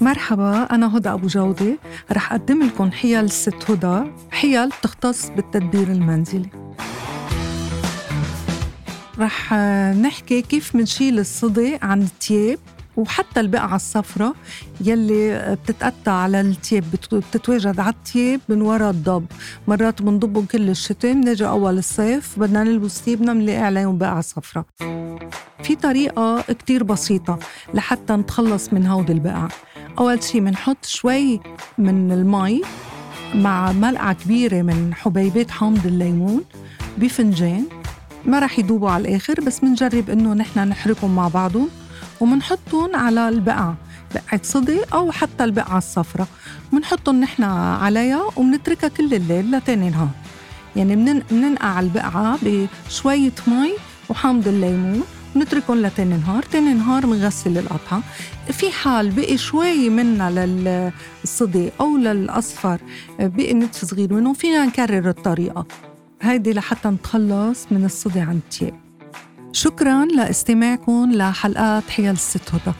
مرحبا أنا هدى أبو جودة رح أقدم لكم حيل الست هدى حيل تختص بالتدبير المنزلي. رح نحكي كيف منشيل الصدى عن التياب. وحتى البقعة الصفراء يلي بتتقطع على التياب بتتواجد على التياب من وراء الضب. مرات بنضبهم كل الشتاء بنجي أول الصيف بدنا نلبس تياب بنلاقي عليهم بقعة صفراء في طريقة كتير بسيطة لحتى نتخلص من هود البقع أول شي بنحط شوي من المي مع ملعقة كبيرة من حبيبات حامض الليمون بفنجان. ما رح يدوبوا على الآخر بس بنجرب إنه نحن نحركهم مع بعضهم. ومنحطهم على البقعة بقعة صدي أو حتى البقعة الصفراء. بنحطهم نحن عليها وبنتركها كل الليل لتاني نهار يعني بننقع البقعة بشوية مي وحامض الليمون نتركهم لتاني نهار تاني نهار بنغسل القطعة. في حال بقي شوي منها للصدي أو للأصفر بقي نتف صغير منهم فينا نكرر الطريقة. هيدي لحتى نتخلص من الصدي عن التياب. شكرا لاستماعكم لحلقات حيل الست هدى